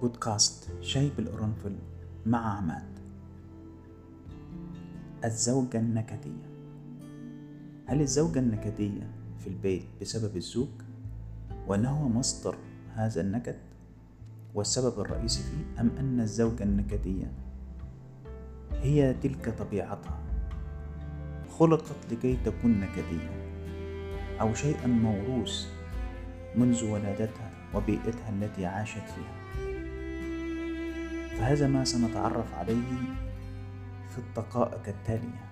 بودكاست شاي بالقرنفل مع عماد. الزوجة النكدية. هل الزوجة النكدية في البيت بسبب الزوج؟ وأنه هو مصدر هذا النكد؟ والسبب الرئيسي فيه أم أن الزوجة النكدية هي تلك طبيعتها؟ خلقت لكي تكون نكدية. أو شيئا موروث منذ ولادتها وبيئتها التي عاشت فيها. فهذا ما سنتعرف عليه في الدقائق التالية.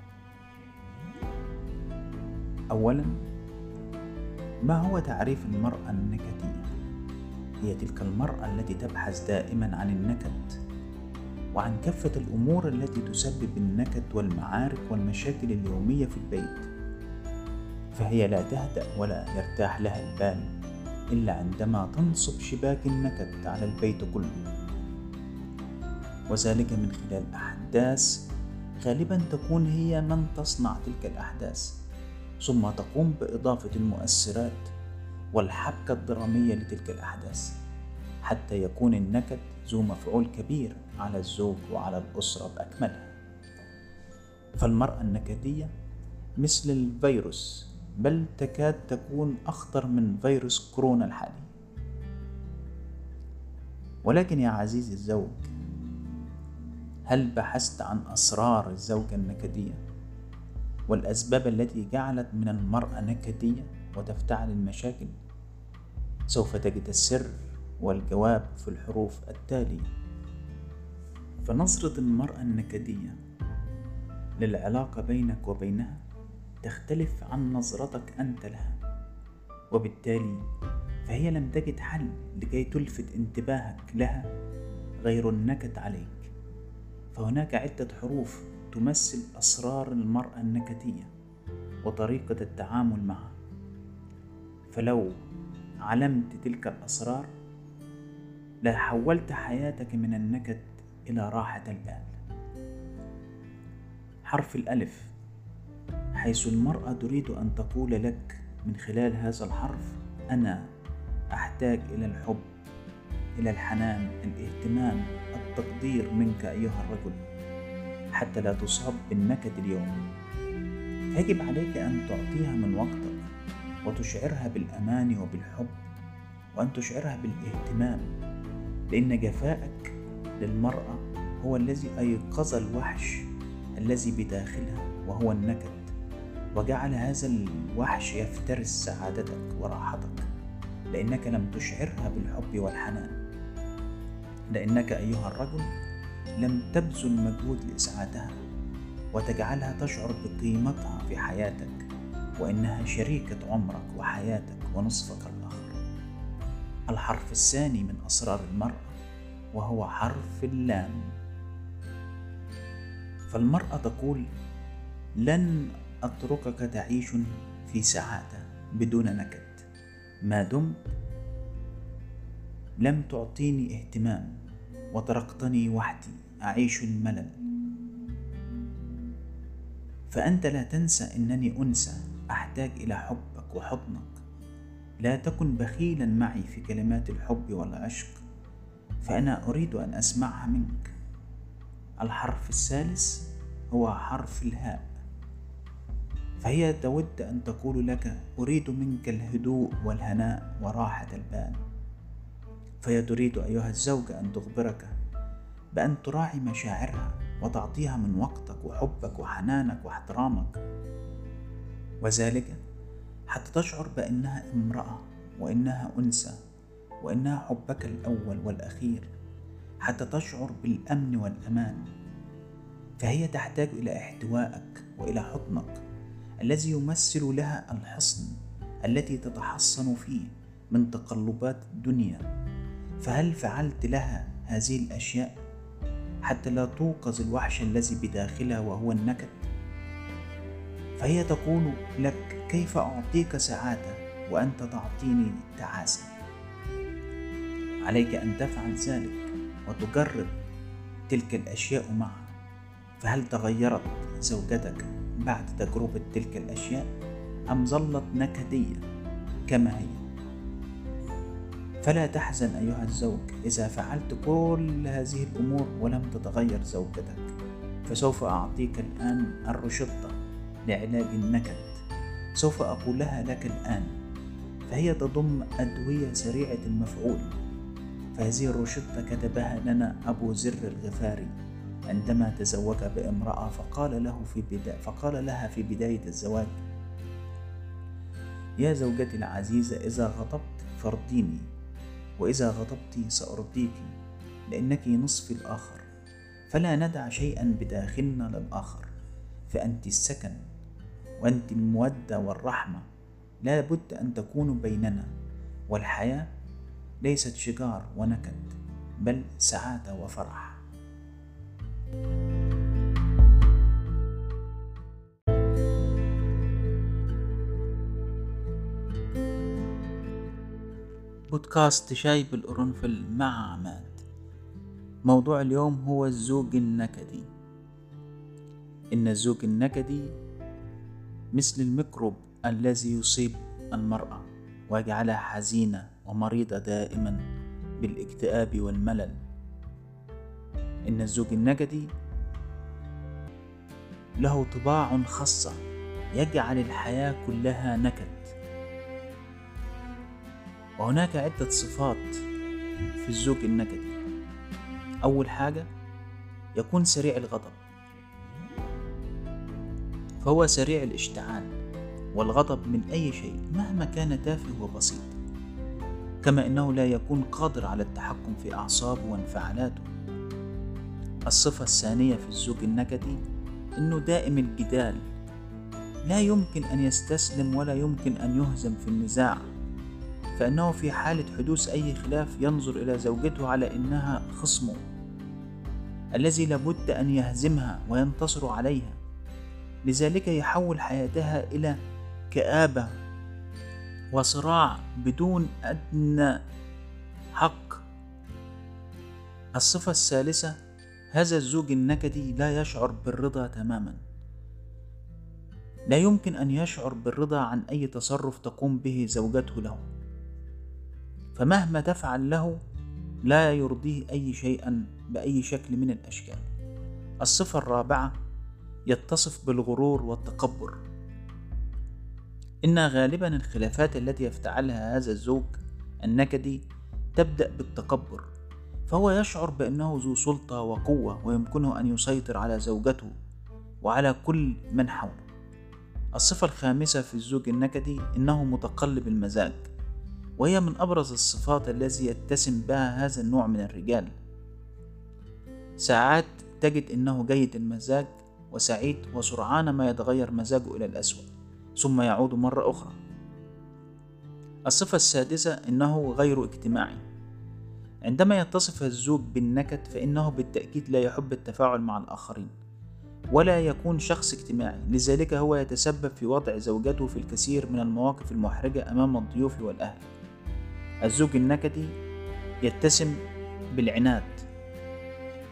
أولا ما هو تعريف المرأة النكدية؟ هي تلك المرأة التي تبحث دائما عن النكد وعن كافة الأمور التي تسبب النكد والمعارك والمشاكل اليومية في البيت. فهي لا تهدأ ولا يرتاح لها البال إلا عندما تنصب شباك النكد على البيت كله. وذلك من خلال أحداث غالبا تكون هي من تصنع تلك الأحداث ثم تقوم بإضافة المؤثرات والحبكة الدرامية لتلك الأحداث حتى يكون النكد ذو مفعول كبير على الزوج وعلى الأسرة بأكملها. فالمرأة النكدية مثل الفيروس بل تكاد تكون أخطر من فيروس كورونا الحالي. ولكن يا عزيزي الزوج هل بحثت عن أسرار الزوجة النكدية؟ والأسباب التي جعلت من المرأة نكدية وتفتعل المشاكل؟ سوف تجد السر والجواب في الحروف التالية. فنظرة المرأة النكدية للعلاقة بينك وبينها تختلف عن نظرتك أنت لها وبالتالي فهي لم تجد حل لكي تلفت انتباهك لها غير النكد عليك. فهناك عدة حروف تمثل أسرار المرأة النكدية وطريقة التعامل معها. فلو علمت تلك الأسرار لحولت حياتك من النكد إلى راحة البال. حرف الألف حيث المرأة تريد أن تقول لك من خلال هذا الحرف أنا أحتاج إلى الحب إلى الحنان الاهتمام التقدير منك أيها الرجل حتى لا تصاب بالنكد اليومي فيجب عليك أن تعطيها من وقتك وتشعرها بالأمان وبالحب وأن تشعرها بالاهتمام لأن جفائك للمرأة هو الذي أيقظ الوحش الذي بداخلها وهو النكد وجعل هذا الوحش يفترس سعادتك وراحتك لأنك لم تشعرها بالحب والحنان. لأنك أيها الرجل لم تبذل مجهود لإسعادها وتجعلها تشعر بقيمتها في حياتك وإنها شريكة عمرك وحياتك ونصفك الآخر. الحرف الثاني من أسرار المرأة وهو حرف اللام. فالمرأة تقول لن أتركك تعيش في سعادة بدون نكد. ما دمت لم تعطيني اهتمام وتركتني وحدي أعيش الملل. فأنت لا تنسى أنني أنثى أحتاج إلى حبك وحضنك. لا تكن بخيلا معي في كلمات الحب والعشق فأنا أريد أن أسمعها منك. الحرف الثالث هو حرف الهاء. فهي تود أن تقول لك أريد منك الهدوء والهناء وراحة البال. فهي تريد أيها الزوج أن تخبرك بأن تراعي مشاعرها وتعطيها من وقتك وحبك وحنانك واحترامك. وذلك حتى تشعر بأنها امرأة وإنها أنثى وإنها حبك الأول والأخير. حتى تشعر بالأمن والأمان. فهي تحتاج إلى احتوائك وإلى حضنك الذي يمثل لها الحصن التي تتحصن فيه من تقلبات الدنيا. فهل فعلت لها هذه الأشياء حتى لا توقظ الوحش الذي بداخلها وهو النكد؟ فهي تقول لك كيف أعطيك سعاده وأنت تعطيني تعاسه عليك أن تفعل ذلك وتجرب تلك الأشياء معها فهل تغيرت زوجتك بعد تجربة تلك الأشياء أم ظلت نكدية كما هي؟ فلا تحزن أيها الزوج إذا فعلت كل هذه الأمور ولم تتغير زوجتك فسوف أعطيك الآن الروشتة لعلاج النكد. سوف أقولها لك الآن فهي تضم أدوية سريعة المفعول. فهذه الروشتة كتبها لنا أبو زر الغفاري عندما تزوج بامرأة فقال له في بداية فقال لها في بداية الزواج يا زوجتي العزيزة إذا غضبت فارضيني. وإذا غضبت سأرضيك لأنك نصفي الآخر فلا ندع شيئا بداخلنا للآخر فأنت السكن وأنت المودة والرحمة لا بد أن تكون بيننا والحياة ليست شجار ونكد بل سعادة وفرح. بودكاست شاي بالقرنفل مع عماد موضوع اليوم هو الزوج النكدي. إن الزوج النكدي مثل الميكروب الذي يصيب المرأة ويجعلها حزينة ومريضة دائما بالاكتئاب والملل. إن الزوج النكدي له طباع خاصة يجعل الحياة كلها نكد. وهناك عدة صفات في الزوج النكدي أول حاجة يكون سريع الغضب. فهو سريع الاشتعال والغضب من أي شيء مهما كان تافه وبسيط. كما أنه لا يكون قادر على التحكم في أعصابه وانفعالاته. الصفة الثانية في الزوج النكدي أنه دائم الجدال. لا يمكن أن يستسلم ولا يمكن أن يهزم في النزاع. فإنه في حالة حدوث أي خلاف ينظر إلى زوجته على إنها خصمه الذي لابد أن يهزمها وينتصر عليها. لذلك يحول حياتها إلى كآبة وصراع بدون أدنى حق. الصفة الثالثة هذا الزوج النكدي لا يشعر بالرضا تماما. لا يمكن أن يشعر بالرضا عن أي تصرف تقوم به زوجته له. فمهما تفعل له لا يرضيه أي شيئا بأي شكل من الأشكال. الصفة الرابعة يتصف بالغرور والتكبر. إن غالبا الخلافات التي يفتعلها هذا الزوج النكدي تبدأ بالتكبر فهو يشعر بأنه ذو سلطة وقوة ويمكنه أن يسيطر على زوجته وعلى كل من حوله. الصفة الخامسة في الزوج النكدي إنه متقلب المزاج. وهي من أبرز الصفات التي يتسم بها هذا النوع من الرجال. ساعات تجد إنه جيد المزاج وسعيد وسرعان ما يتغير مزاجه إلى الأسوأ ثم يعود مرة أخرى. الصفة السادسة إنه غير اجتماعي. عندما يتصف الزوج بالنكد فإنه بالتأكيد لا يحب التفاعل مع الآخرين ولا يكون شخص اجتماعي. لذلك هو يتسبب في وضع زوجته في الكثير من المواقف المحرجة أمام الضيوف والأهل. الزوج النكدي يتسم بالعناد.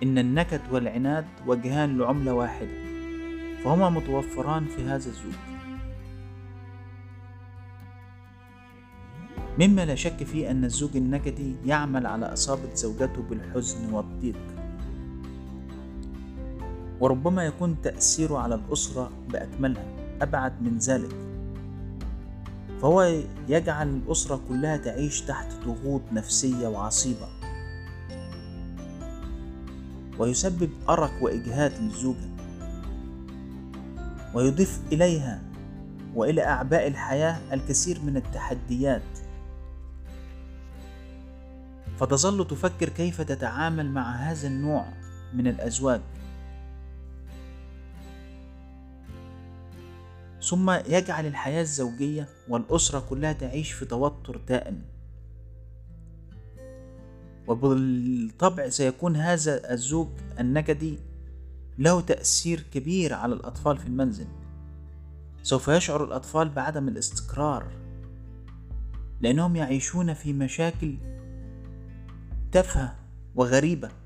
إن النكد والعناد وجهان لعملة واحدة فهما متوفران في هذا الزوج. مما لا شك فيه أن الزوج النكدي يعمل على إصابة زوجته بالحزن والضيق. وربما يكون تأثيره على الأسرة بأكملها أبعد من ذلك. فهو يجعل الأسرة كلها تعيش تحت ضغوط نفسية وعصيبة. ويسبب أرق وإجهاد للزوجة. ويضيف إليها وإلى أعباء الحياة الكثير من التحديات. فتظل تفكر كيف تتعامل مع هذا النوع من الأزواج. ثم يجعل الحياة الزوجية والأسرة كلها تعيش في توتر دائم. وبالطبع سيكون هذا الزوج النكدي له تأثير كبير على الأطفال في المنزل. سوف يشعر الأطفال بعدم الاستقرار لأنهم يعيشون في مشاكل تافهة وغريبة.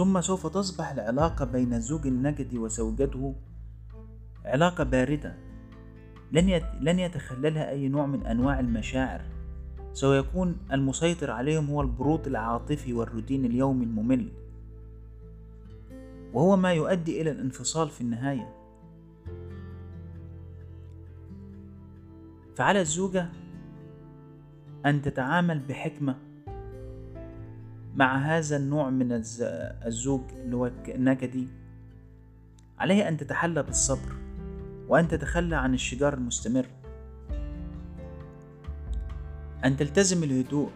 ثم سوف تصبح العلاقة بين الزوج النكدي وزوجته علاقة باردة. لن لن يتخللها أي نوع من أنواع المشاعر. سيكون المسيطر عليهم هو البرود العاطفي والروتين اليومي الممل. وهو ما يؤدي إلى الانفصال في النهاية. فعلى الزوجة أن تتعامل بحكمة مع هذا النوع من الزوج اللي هو النكدي عليها أن تتحلى بالصبر وأن تتخلى عن الشجار المستمر. أن تلتزم الهدوء